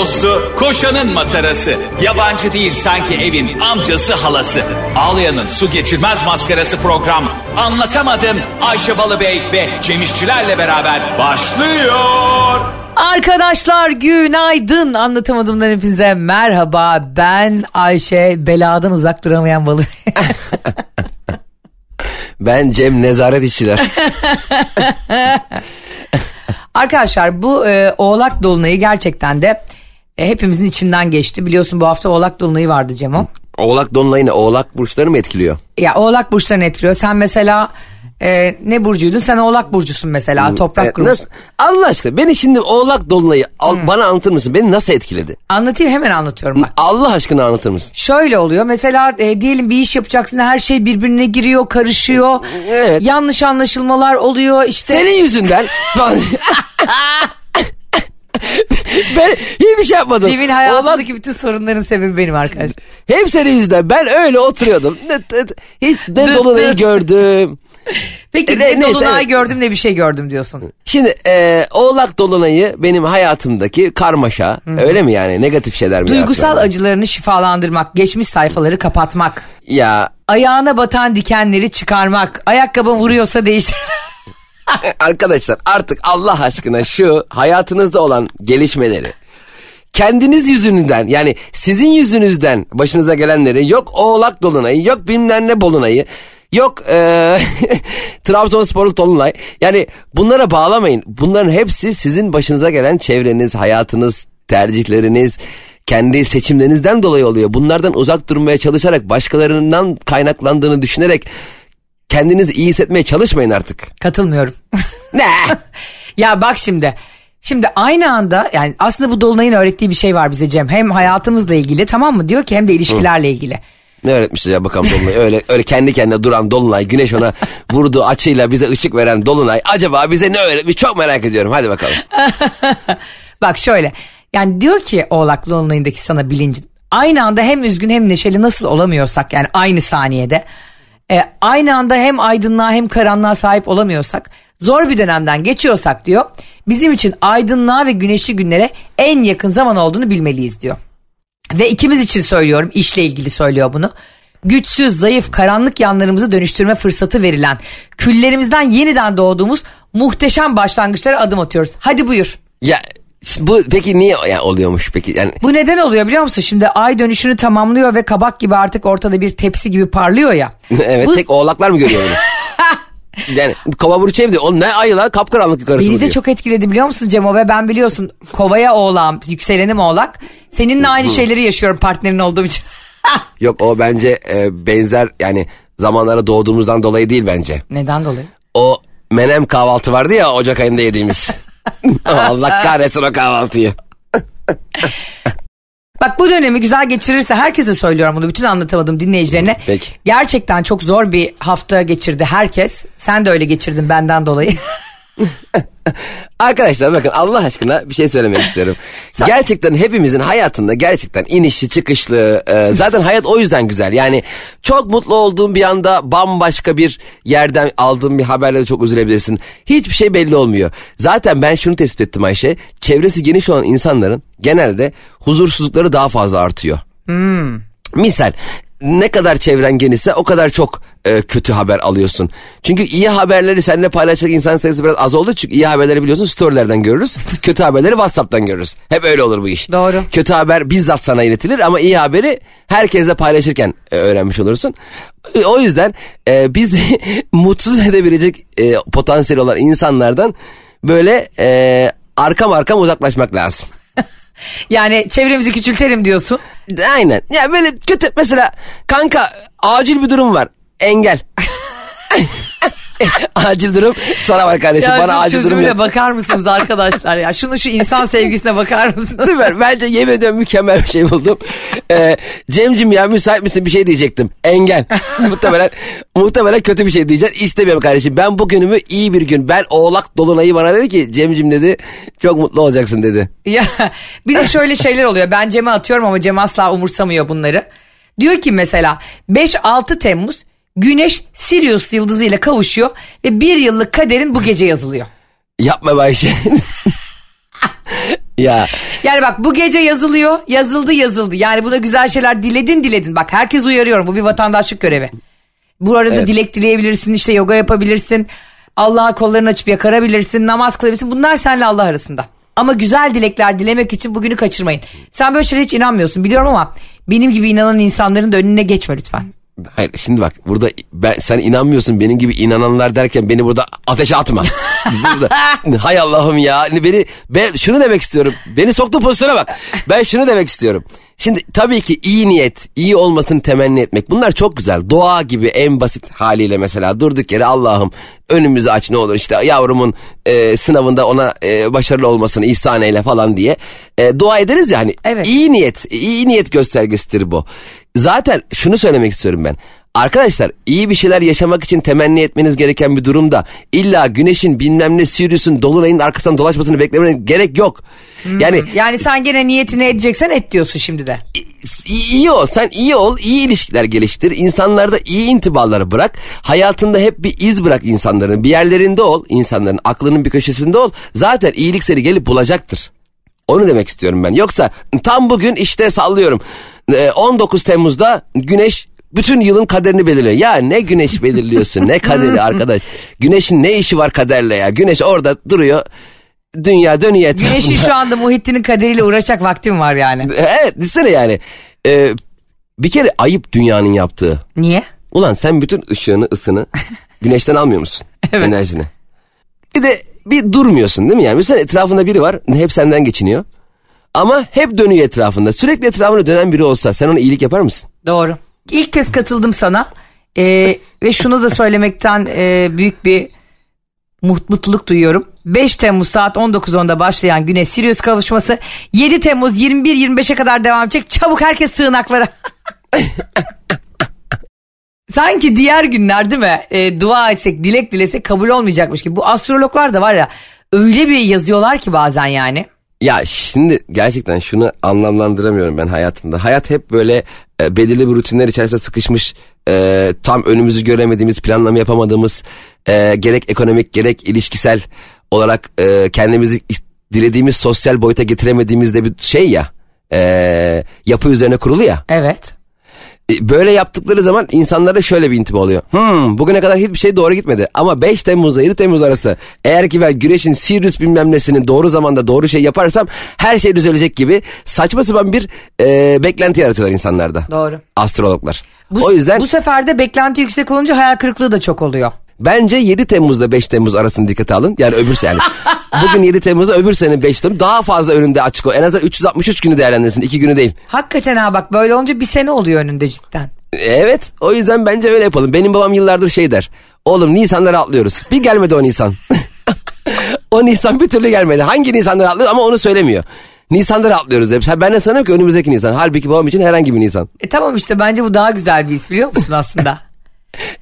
dostu, koşanın matarası. Yabancı değil sanki evin amcası halası. Ağlayan'ın su geçirmez maskarası program. Anlatamadım Ayşe Balıbey ve Cemişçilerle beraber başlıyor. Arkadaşlar günaydın anlatamadımdan hepinize merhaba ben Ayşe beladan uzak duramayan balık. Ben Cem Nezaret İşçiler. Arkadaşlar bu e, oğlak dolunayı gerçekten de e, hepimizin içinden geçti. Biliyorsun bu hafta oğlak dolunayı vardı Cemo. Oğlak Dolunay'ını Oğlak burçları mı etkiliyor? Ya oğlak burçlarını etkiliyor. Sen mesela e, ne burcuydun? Sen oğlak burcusun mesela toprak E, grubu. nasıl- Allah aşkına beni şimdi Oğlak Dolunay'ı al, bana anlatır mısın? Beni nasıl etkiledi? Anlatayım hemen anlatıyorum bak. Allah aşkına anlatır mısın? Şöyle oluyor mesela e, diyelim bir iş yapacaksın her şey birbirine giriyor karışıyor. Evet. Yanlış anlaşılmalar oluyor işte. Senin yüzünden. ben hiçbir şey yapmadım. Cem'in Oğlak, hayatındaki bütün sorunların sebebi benim arkadaşlar. hep senin yüzünden. Ben öyle oturuyordum. Ne, ne- hiç ne Dolunay'ı gördüm. Peki E, ne neyse, dolunay evet. gördüm ne bir şey gördüm diyorsun. Şimdi e, Oğlak Dolunay'ı benim hayatımdaki karmaşa öyle mi yani? Negatif şeyler mi Duygusal acılarını şifalandırmak, geçmiş sayfaları kapatmak, Ya ayağına batan dikenleri çıkarmak, ayakkabı vuruyorsa değiştir. Arkadaşlar artık Allah aşkına şu hayatınızda olan gelişmeleri kendiniz yüzünden yani sizin yüzünüzden başınıza gelenleri yok oğlak dolunayı yok bilmem ne bolunayı yok eee Trabzonsporlu dolunay yani bunlara bağlamayın. Bunların hepsi sizin başınıza gelen çevreniz hayatınız tercihleriniz kendi seçimlerinizden dolayı oluyor. Bunlardan uzak durmaya çalışarak başkalarından kaynaklandığını düşünerek kendinizi iyi hissetmeye çalışmayın artık. Katılmıyorum. Ne? ya bak şimdi. Şimdi aynı anda yani aslında bu dolunayın öğrettiği bir şey var bize Cem. Hem hayatımızla ilgili tamam mı diyor ki hem de ilişkilerle ilgili. Ne öğretmişler ya bakalım Dolunay öyle öyle kendi kendine duran Dolunay güneş ona vurduğu açıyla bize ışık veren Dolunay acaba bize ne öğretmiş çok merak ediyorum hadi bakalım. Bak şöyle yani diyor ki oğlak dolunayındaki sana bilincin aynı anda hem üzgün hem neşeli nasıl olamıyorsak yani aynı saniyede e, aynı anda hem aydınlığa hem karanlığa sahip olamıyorsak zor bir dönemden geçiyorsak diyor bizim için aydınlığa ve güneşli günlere en yakın zaman olduğunu bilmeliyiz diyor. Ve ikimiz için söylüyorum işle ilgili söylüyor bunu. Güçsüz, zayıf, karanlık yanlarımızı dönüştürme fırsatı verilen, küllerimizden yeniden doğduğumuz muhteşem başlangıçlara adım atıyoruz. Hadi buyur. Ya bu peki niye ya oluyormuş peki yani Bu neden oluyor biliyor musun? Şimdi ay dönüşünü tamamlıyor ve kabak gibi artık ortada bir tepsi gibi parlıyor ya. evet Bu- tek oğlaklar mı görüyor bunu? yani kova burcu evde o ne ayı lan kapkaranlık yukarısı Beni de diyor. çok etkiledi biliyor musun Cemo ve ben biliyorsun kovaya oğlağım, yükselenim oğlak. Seninle aynı şeyleri yaşıyorum partnerin olduğum için. Yok o bence e, benzer yani zamanlara doğduğumuzdan dolayı değil bence. Neden dolayı? O menem kahvaltı vardı ya Ocak ayında yediğimiz. Allah kahretsin o kahvaltıyı. Bak bu dönemi güzel geçirirse herkese söylüyorum bunu bütün anlatamadım dinleyicilerine. Peki. Gerçekten çok zor bir hafta geçirdi herkes. Sen de öyle geçirdin benden dolayı. Arkadaşlar bakın Allah aşkına bir şey söylemek istiyorum. gerçekten hepimizin hayatında gerçekten inişli çıkışlı e, zaten hayat o yüzden güzel. Yani çok mutlu olduğun bir anda bambaşka bir yerden aldığın bir haberle de çok üzülebilirsin. Hiçbir şey belli olmuyor. Zaten ben şunu tespit ettim Ayşe. Çevresi geniş olan insanların genelde huzursuzlukları daha fazla artıyor. Misal ne kadar çevren genişse o kadar çok e, kötü haber alıyorsun. Çünkü iyi haberleri seninle paylaşacak insan sayısı biraz az oldu. Çünkü iyi haberleri biliyorsun storylerden görürüz. kötü haberleri WhatsApp'tan görürüz. Hep öyle olur bu iş. Doğru. Kötü haber bizzat sana iletilir ama iyi haberi herkesle paylaşırken e, öğrenmiş olursun. E, O yüzden e, bizi mutsuz edebilecek e, potansiyel olan insanlardan böyle e, arkam arkam uzaklaşmak lazım. Yani çevremizi küçültelim diyorsun. Aynen. Ya böyle kötü mesela kanka acil bir durum var. Engel. acil durum sana var kardeşim. Ya Bana şu acil durum yok. bakar mısınız arkadaşlar ya? Şunu şu insan sevgisine bakar mısınız? Süper. Bence yemin ediyorum mükemmel bir şey buldum. Ee, Cemcim ya müsait misin bir şey diyecektim. Engel. muhtemelen muhtemelen kötü bir şey diyeceksin. İstemiyorum kardeşim. Ben bugünümü iyi bir gün. Ben oğlak dolunayı bana dedi ki Cemcim dedi çok mutlu olacaksın dedi. Ya bir de şöyle şeyler oluyor. Ben Cem'e atıyorum ama Cem asla umursamıyor bunları. Diyor ki mesela 5-6 Temmuz Güneş Sirius yıldızıyla kavuşuyor ve bir yıllık kaderin bu gece yazılıyor. Yapma be Ayşe. Ya Yani bak bu gece yazılıyor. Yazıldı yazıldı. Yani buna güzel şeyler diledin diledin. Bak herkes uyarıyorum. Bu bir vatandaşlık görevi. Bu arada Evet. dilek dileyebilirsin. işte yoga yapabilirsin. Allah'a kollarını açıp yakarabilirsin. Namaz kılabilirsin. Bunlar seninle Allah arasında. Ama güzel dilekler dilemek için bugünü kaçırmayın. Sen böyle şeylere hiç inanmıyorsun biliyorum ama benim gibi inanan insanların da önüne geçme lütfen. Hayır şimdi bak burada ben sen inanmıyorsun benim gibi inananlar derken beni burada ateşe atma. burada hay Allah'ım ya Hani beni ben şunu demek istiyorum. Beni soktuğun pozisyona bak. Ben şunu demek istiyorum. Şimdi tabii ki iyi niyet, iyi olmasını temenni etmek bunlar çok güzel. Dua gibi en basit haliyle mesela durduk yere Allah'ım önümüzü aç ne olur işte yavrumun e, sınavında ona e, başarılı olmasını ihsan eyle falan diye e, dua ederiz ya hani Evet. iyi niyet, iyi niyet göstergesidir bu. Zaten şunu söylemek istiyorum ben. Arkadaşlar iyi bir şeyler yaşamak için temenni etmeniz gereken bir durumda illa güneşin bilmem ne Sirius'un dolunayın arkasından dolaşmasını beklemene gerek yok. Yani Yani sen gene niyetini edeceksen et diyorsun şimdi de. iyi, iyi ol sen iyi ol iyi ilişkiler geliştir insanlarda iyi intibaları bırak hayatında hep bir iz bırak insanların bir yerlerinde ol insanların aklının bir köşesinde ol zaten iyilik seni gelip bulacaktır. Onu demek istiyorum ben. Yoksa tam bugün işte sallıyorum. E, 19 Temmuz'da güneş bütün yılın kaderini belirliyor. Ya ne güneş belirliyorsun ne kaderi arkadaş. Güneşin ne işi var kaderle ya. Güneş orada duruyor. Dünya dönüyor etrafında. Güneşin şu anda Muhittin'in kaderiyle uğraşacak vaktim var yani. Evet düşünsene yani. E, bir kere ayıp dünyanın yaptığı. Niye? Ulan sen bütün ışığını ısını güneşten almıyor musun? Evet. Enerjini. Bir de bir durmuyorsun değil mi yani? Mesela etrafında biri var hep senden geçiniyor. Ama hep dönüyor etrafında. Sürekli etrafında dönen biri olsa sen ona iyilik yapar mısın? Doğru. İlk kez katıldım sana Ee, ve şunu da söylemekten e, büyük bir mut- mutluluk duyuyorum. 5 Temmuz saat 19.10'da başlayan Güneş Sirius kavuşması 7 Temmuz 21-25'e kadar devam edecek. Çabuk herkes sığınaklara. Sanki diğer günler değil mi? E, dua etsek, dilek dilesek kabul olmayacakmış gibi. Bu astrologlar da var ya öyle bir yazıyorlar ki bazen yani. Ya şimdi gerçekten şunu anlamlandıramıyorum ben hayatımda. Hayat hep böyle e, belirli bir rutinler içerisinde sıkışmış, e, tam önümüzü göremediğimiz, planlama yapamadığımız, e, gerek ekonomik gerek ilişkisel olarak e, kendimizi dilediğimiz sosyal boyuta getiremediğimiz de bir şey ya. E, yapı üzerine kurulu ya. Evet. E, Böyle yaptıkları zaman insanlara şöyle bir intiba oluyor. Hmm, bugüne kadar hiçbir şey doğru gitmedi. Ama 5 Temmuz'la 7 Temmuz arası eğer ki ben güneşin Sirius bilmem nesinin doğru zamanda doğru şey yaparsam her şey düzelecek gibi saçma sapan bir e, beklenti yaratıyorlar insanlarda. Doğru. Astrologlar. Bu, o yüzden bu sefer de beklenti yüksek olunca hayal kırıklığı da çok oluyor. Bence 7 Temmuz'la 5 Temmuz arasını dikkate alın. Yani öbür sene. Bugün 7 Temmuz'da öbür sene 5 Temmuz daha fazla önünde açık o. En azından 363 günü değerlendirsin. 2 günü değil. Hakikaten ha bak böyle olunca bir sene oluyor önünde cidden. Evet o yüzden bence öyle yapalım. Benim babam yıllardır şey der. Oğlum Nisan'ları atlıyoruz. Bir gelmedi o Nisan. o Nisan bir türlü gelmedi. Hangi Nisan'ları atlıyoruz ama onu söylemiyor. Nisan'ları atlıyoruz hep. Ben de sanıyorum ki önümüzdeki Nisan. Halbuki babam için herhangi bir Nisan. E tamam işte bence bu daha güzel bir his biliyor musun aslında?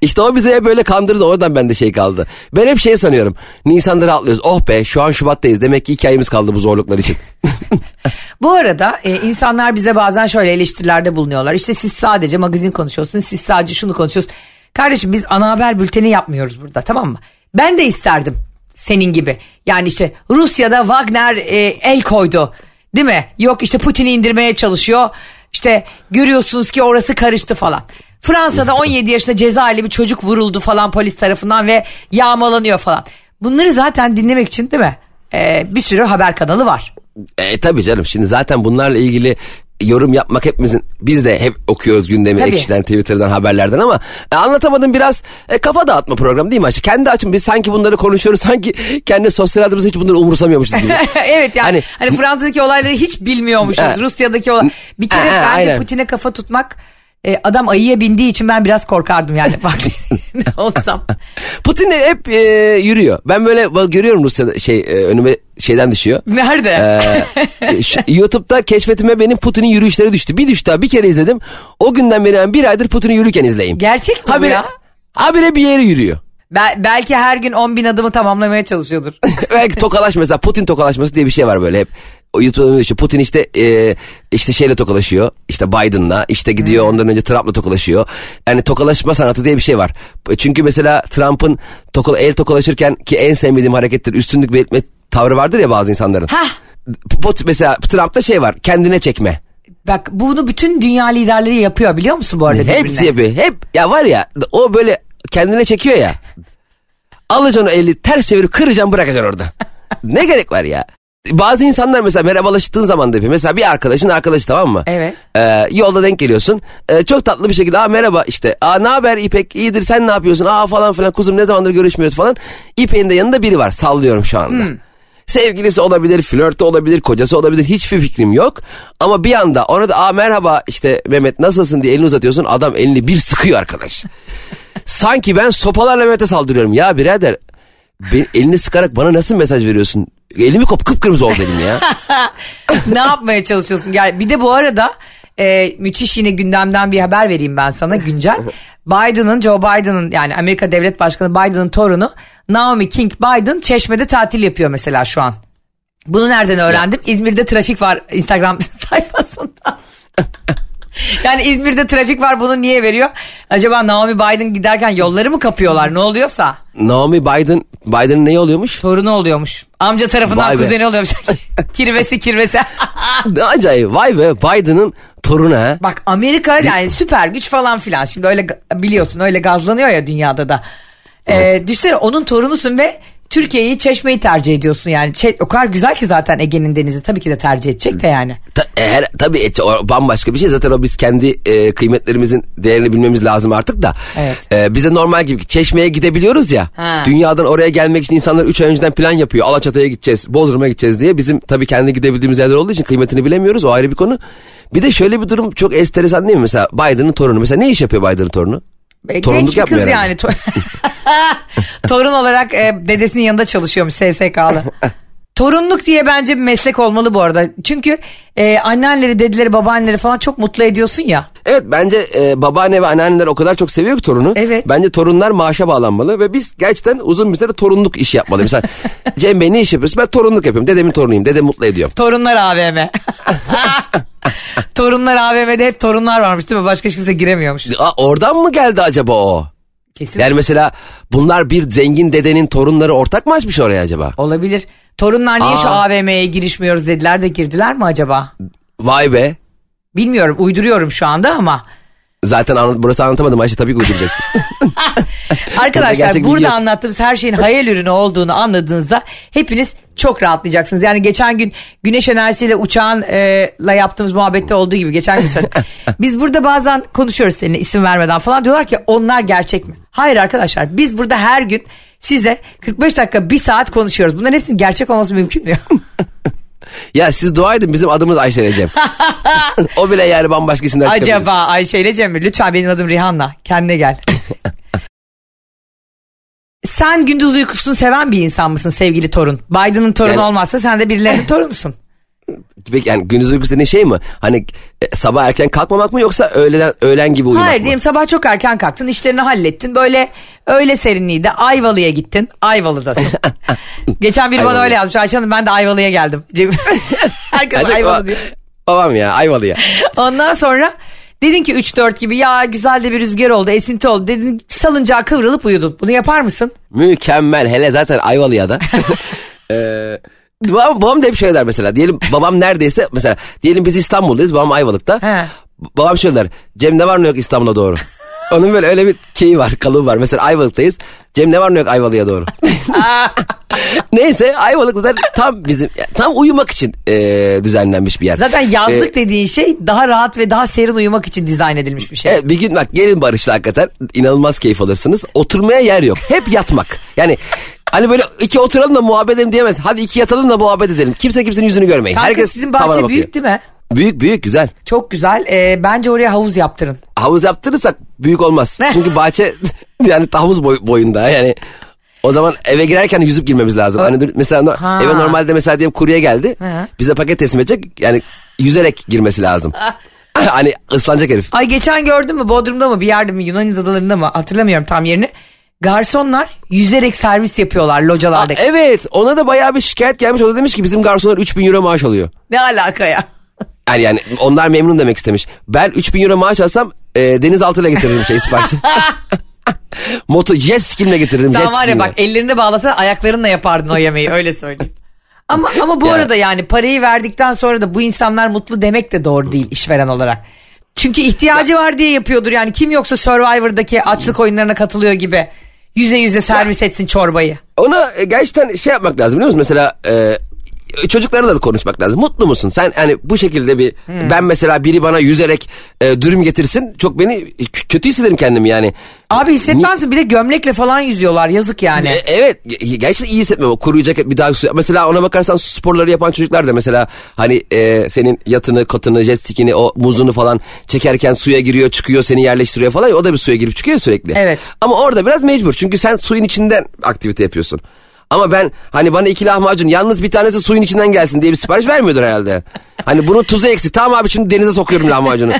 İşte o bize hep böyle kandırdı. Oradan bende şey kaldı. Ben hep şey sanıyorum. Nisan'ları atlıyoruz. Oh be şu an Şubat'tayız. Demek ki iki ayımız kaldı bu zorluklar için. Bu arada e, insanlar bize bazen şöyle eleştirilerde bulunuyorlar. İşte siz sadece magazin konuşuyorsunuz, siz sadece şunu konuşuyorsunuz. Kardeşim biz ana haber bülteni yapmıyoruz burada tamam mı? Ben de isterdim senin gibi. Yani işte Rusya'da Wagner e, el koydu değil mi? Yok işte Putin'i indirmeye çalışıyor. İşte görüyorsunuz ki orası karıştı falan. Fransa'da 17 yaşında cezaevli bir çocuk vuruldu falan polis tarafından ve yağmalanıyor falan. Bunları zaten dinlemek için değil mi? E, bir sürü haber kanalı var. E tabii canım şimdi zaten bunlarla ilgili yorum yapmak hepimizin biz de hep okuyoruz gündemi Tabii. ekşiden Twitter'dan haberlerden ama e, anlatamadım biraz e, kafa dağıtma programı değil mi Ayşe? Kendi açım biz sanki bunları konuşuyoruz sanki kendi sosyal adımızda hiç bunları umursamıyormuşuz gibi. evet yani Hani- hani, Fransa'daki olayları hiç bilmiyormuşuz. Evet. Rusya'daki olay. Bir kere ha, bence. Putin'e kafa tutmak e, adam ayıya bindiği için ben biraz korkardım yani. Ne olsam. Putin de hep e, yürüyor. Ben böyle görüyorum Rusya'da şey e, önüme şeyden düşüyor. Nerede? Ee, şu- YouTube'da keşfetime benim Putin'in yürüyüşleri düştü. Bir düştü daha bir kere izledim. O günden beri ben bir aydır Putin'i yürürken izleyeyim. Gerçek mi Habire, ya? habire bir yere yürüyor. Bel- belki her gün 10 bin adımı tamamlamaya çalışıyordur. Belki tokalaş mesela Putin tokalaşması diye bir şey var böyle hep. YouTube'da işte Putin işte e, işte şeyle tokalaşıyor. işte Biden'la işte gidiyor ondan önce Trump'la tokalaşıyor. Yani tokalaşma sanatı diye bir şey var. Çünkü mesela Trump'ın tokala, el tokalaşırken ki en sevmediğim harekettir üstünlük belirtme tavrı vardır ya bazı insanların. Hah. pot, mesela Trump'ta şey var kendine çekme. Bak bunu bütün dünya liderleri yapıyor biliyor musun bu arada Hepsi birbirine? yapıyor. Hep ya var ya o böyle kendine çekiyor ya. Alacaksın o eli ters çevirip kıracaksın bırakacaksın orada. ne gerek var ya? Bazı insanlar mesela merhabalaştığın zaman da yapıyor. Mesela bir arkadaşın arkadaşı tamam mı? Evet. Ee, yolda denk geliyorsun. Ee, çok tatlı bir şekilde aa merhaba işte. Aa ne haber İpek iyidir sen ne yapıyorsun? Aa falan filan kuzum ne zamandır görüşmüyoruz falan. İpek'in de yanında biri var sallıyorum şu anda. Sevgilisi olabilir, flörtü olabilir, kocası olabilir. Hiçbir fikrim yok. Ama bir anda ona da aa merhaba işte Mehmet nasılsın diye elini uzatıyorsun. Adam elini bir sıkıyor arkadaş. Sanki ben sopalarla Mehmet'e saldırıyorum. Ya birader ben, elini sıkarak bana nasıl mesaj veriyorsun? Elimi kop kıpkırmızı oldu elim ya. ne yapmaya çalışıyorsun? Gel bir de bu arada e, müthiş yine gündemden bir haber vereyim ben sana güncel. Biden'ın Joe Biden'ın yani Amerika Devlet Başkanı Biden'ın torunu Naomi King Biden Çeşme'de tatil yapıyor mesela şu an. Bunu nereden öğrendim? İzmir'de trafik var Instagram sayfasında. yani İzmir'de trafik var bunu niye veriyor? Acaba Naomi Biden giderken yolları mı kapıyorlar ne oluyorsa? Naomi Biden, Biden'ın neyi oluyormuş? Torunu oluyormuş. Amca tarafından Vay be. kuzeni oluyormuş. kirvesi kirvesi. Ne acayip vay be Biden'ın torunu ha. Bak Amerika yani süper güç falan filan. Şimdi öyle ga- biliyorsun öyle gazlanıyor ya dünyada da. Ee, düşünsene onun torunusun ve Türkiye'yi çeşmeyi tercih ediyorsun yani. Çe- o kadar güzel ki zaten Ege'nin denizi tabii ki de tercih edecek de yani. Ta, e, her, tabii et, o bambaşka bir şey. Zaten o biz kendi e, kıymetlerimizin değerini bilmemiz lazım artık da. Evet. E, bize normal gibi çeşmeye gidebiliyoruz ya. Ha. Dünyadan oraya gelmek için insanlar 3 ay önceden plan yapıyor. Alaçatı'ya gideceğiz, Bodrum'a gideceğiz diye. Bizim tabii kendi gidebildiğimiz yerler olduğu için kıymetini bilemiyoruz. O ayrı bir konu. Bir de şöyle bir durum çok enteresan değil mi? Mesela Biden'ın torunu. Mesela ne iş yapıyor Biden'ın torunu? E, Torunluk genç bir kız yani. To- Torun olarak e, dedesinin yanında çalışıyormuş SSK'lı. Torunluk diye bence bir meslek olmalı bu arada. Çünkü e, annenleri, dedileri, babaanneleri falan çok mutlu ediyorsun ya. Evet bence e, babaanne ve anneanneler o kadar çok seviyor ki torunu. Evet. Bence torunlar maaşa bağlanmalı ve biz gerçekten uzun bir süre torunluk işi yapmalı. Mesela Cem Bey ne iş yapıyorsun? Ben torunluk yapıyorum. Dedemin torunuyum. Dedem mutlu ediyorum. Torunlar AVM. Torunlar AVM'de hep torunlar varmış değil mi? Başka hiç kimse giremiyormuş. Aa, oradan mı geldi acaba o? Kesin Yani mesela bunlar bir zengin dedenin torunları ortak mı açmış oraya acaba? olabilir. Torunlar niye şu Aa. AVM'ye girişmiyoruz dediler de girdiler mi acaba? Vay be. Bilmiyorum uyduruyorum şu anda ama. Zaten anlat, burası anlatamadım Ayşe tabii ki uyduracaksın. Arkadaşlar burada yok. anlattığımız her şeyin hayal ürünü olduğunu anladığınızda hepiniz çok rahatlayacaksınız. Yani geçen gün güneş enerjisiyle uçağınla yaptığımız muhabbette olduğu gibi geçen gün söyledim. Biz burada bazen konuşuyoruz seninle isim vermeden falan diyorlar ki onlar gerçek mi? Hayır arkadaşlar biz burada her gün size 45 dakika bir saat konuşuyoruz. Bunların hepsinin gerçek olması mümkün mü? ya siz dua edin bizim adımız Ayşe Recep. o bile yani bambaşka isimler çıkabilir. Acaba Ayşe ile Cem mi? Lütfen benim adım Rihanna. Kendine gel. Sen gündüz uykusunu seven bir insan mısın sevgili torun? Biden'ın torunu Yani- olmazsa sen de birilerinin torunusun. Peki yani gündüz uykusu dediğin şey mi? Hani e, sabah erken kalkmamak mı yoksa öğleden öğlen gibi uyumak Hayır mı? diyelim sabah çok erken kalktın işlerini hallettin böyle öyle serinliğinde Ayvalı'ya gittin Ayvalı'dasın. Geçen biri bana Ayvalı. öyle yazmış Ayşe Hanım ben de Ayvalı'ya geldim. Herkes Hadi Ayvalı diyor. Babam ya Ayvalı ya. Ondan sonra dedin ki 3-4 gibi ya güzel de bir rüzgar oldu esinti oldu dedin salıncağa kıvrılıp uyudun. Bunu yapar mısın? Mükemmel hele zaten Ayvalı'ya da. Ee, babam, babam da hep şöyle der mesela. Diyelim babam neredeyse mesela diyelim biz İstanbul'dayız babam Ayvalık'ta. He. Babam şöyle der. Cem ne var ne yok İstanbul'a doğru. Onun böyle öyle bir şeyi var kalıbı var. Mesela Ayvalık'tayız. Cem ne var ne yok Ayvalık'a doğru. Neyse Ayvalık'ta da tam bizim tam uyumak için e, düzenlenmiş bir yer. Zaten yazlık Ee, dediğin şey daha rahat ve daha serin uyumak için dizayn edilmiş bir şey. Evet bir gün bak gelin Barış'la hakikaten inanılmaz keyif alırsınız. Oturmaya yer yok. Hep yatmak. Yani hani böyle iki oturalım da muhabbet edelim diyemez. Hadi iki yatalım da muhabbet edelim. Kimse kimsenin yüzünü görmeyin. Kanka Herkes sizin bahçe büyük değil mi? Büyük büyük güzel. Çok güzel. Ee, bence oraya havuz yaptırın. Havuz yaptırırsak büyük olmaz. Çünkü bahçe yani havuz boy- boyunda yani. O zaman eve girerken yüzüp girmemiz lazım. Hani mesela Ha. eve normalde mesela diyelim kurye geldi. Hı. Bize paket teslim edecek. Yani yüzerek girmesi lazım. hani ıslanacak herif. Ay geçen gördün mü Bodrum'da mı bir yerde mi Yunan adalarında mı hatırlamıyorum tam yerini. Garsonlar yüzerek servis yapıyorlar Aa, localarda. evet ona da bayağı bir şikayet gelmiş. O da demiş ki bizim garsonlar 3000 euro maaş alıyor. Ne alaka ya? Yani, yani onlar memnun demek istemiş. Ben 3000 euro maaş alsam e, denizaltıyla getiririm şey siparişi. Moto jet skill'le getiririm. Sen jet var ya bak ellerini bağlasa ayaklarınla yapardın o yemeği öyle söyleyeyim. Ama ama bu Yani. arada yani parayı verdikten sonra da bu insanlar mutlu demek de doğru değil işveren olarak. Çünkü ihtiyacı var diye yapıyordur yani kim yoksa Survivor'daki açlık oyunlarına katılıyor gibi. Yüze yüze servis etsin çorbayı. Ona e, gerçekten şey yapmak lazım biliyor musun? Mesela e, çocuklarla da konuşmak lazım. Mutlu musun? Sen hani bu şekilde bir Hmm. ben mesela biri bana yüzerek e, dürüm getirsin çok beni k- kötü hissederim kendimi yani. Abi hissetmezsin bir de gömlekle falan yüzüyorlar yazık yani. E, evet ge- gerçekten iyi hissetmem o kuruyacak bir daha su. Mesela ona bakarsan sporları yapan çocuklar da mesela hani e, senin yatını kotunu jet ski'ni o muzunu falan çekerken suya giriyor çıkıyor seni yerleştiriyor falan o da bir suya girip çıkıyor sürekli. Evet. Ama orada biraz mecbur çünkü sen suyun içinden aktivite yapıyorsun. Ama ben hani bana iki lahmacun yalnız bir tanesi suyun içinden gelsin diye bir sipariş vermiyordur herhalde. Hani bunun tuzu eksik. Tamam abi şimdi denize sokuyorum lahmacunu.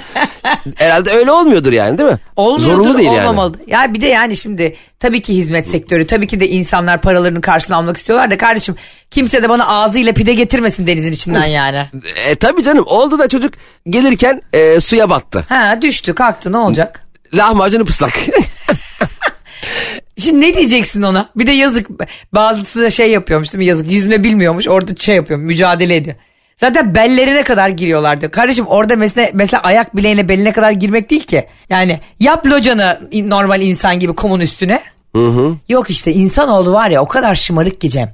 herhalde öyle olmuyordur yani değil mi? Olmuyordur, Zorunlu değil olmamalı. Ya bir de yani şimdi tabii ki hizmet sektörü, tabii ki de insanlar paralarını karşılığını almak istiyorlar da kardeşim kimse de bana ağzıyla pide getirmesin denizin içinden yani. yani. E tabii canım oldu da çocuk gelirken e, suya battı. Ha düştü kalktı ne olacak? Lahmacunu pıslak. Şimdi ne diyeceksin ona? Bir de yazık bazısı da şey yapıyormuş değil mi yazık yüzme bilmiyormuş orada şey yapıyor mücadele ediyor. Zaten bellerine kadar giriyorlar diyor. Kardeşim orada mesela, mesela ayak bileğine beline kadar girmek değil ki. Yani yap locanı normal insan gibi kumun üstüne. Yok işte insanoğlu var ya o kadar şımarık ki Cem.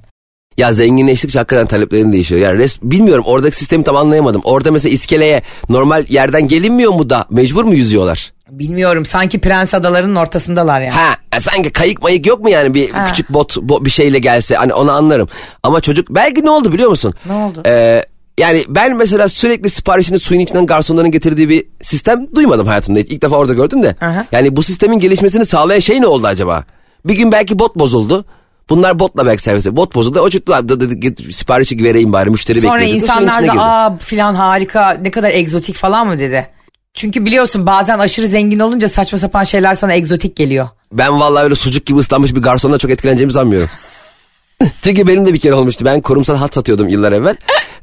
ya zenginleştikçe hakikaten taleplerin değişiyor. Yani res, bilmiyorum oradaki sistemi tam anlayamadım. Orada mesela iskeleye normal yerden gelinmiyor mu da mecbur mu yüzüyorlar? Bilmiyorum sanki prens adalarının ortasındalar yani. Ha e, sanki kayık mayık yok mu yani bir Ha. küçük bot, bo- bir şeyle gelse hani onu anlarım. Ama çocuk belki ne oldu biliyor musun? Ne oldu? Ee, yani ben mesela sürekli siparişini suyun içinden garsonların getirdiği bir sistem duymadım hayatımda. İlk defa orada gördüm de. Aha. Yani bu sistemin gelişmesini sağlayan şey ne oldu acaba? Bir gün belki bot bozuldu. Bunlar botla belki servise. Bot bozuldu. O çocuklar siparişi vereyim bari müşteri Sonra bekliyor. Suyun insanlar da aa filan harika ne kadar egzotik falan mı dedi. Çünkü biliyorsun bazen aşırı zengin olunca saçma sapan şeyler sana egzotik geliyor. Ben vallahi öyle sucuk gibi ıslanmış bir garsonla çok etkileneceğimi sanmıyorum. Çünkü benim de bir kere olmuştu. Ben kurumsal hat satıyordum yıllar evvel.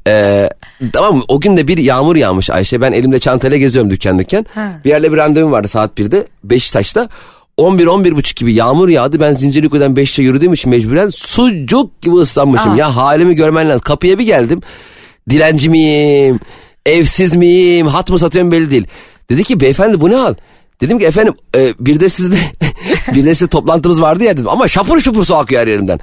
Ee, tamam mı? O gün de bir yağmur yağmış Ayşe. Ben elimde çantayla geziyorum dükkan dükkan. Bir yerle bir randevum vardı saat 1'de. Beşiktaş'ta. 11 buçuk gibi yağmur yağdı. Ben Zincirlikuyu'dan Beşiktaş'a yürüdüğüm için mecburen sucuk gibi ıslanmışım. Aa. Ya halimi görmen lazım. Kapıya bir geldim. Dilenci miyim? Evsiz miyim? Hat mı satıyorum belli değil. Dedi ki beyefendi bu ne hal? Dedim ki efendim e, bir de sizde bir de sizde toplantımız vardı ya dedim. Ama şapur şupur su akıyor her yerimden.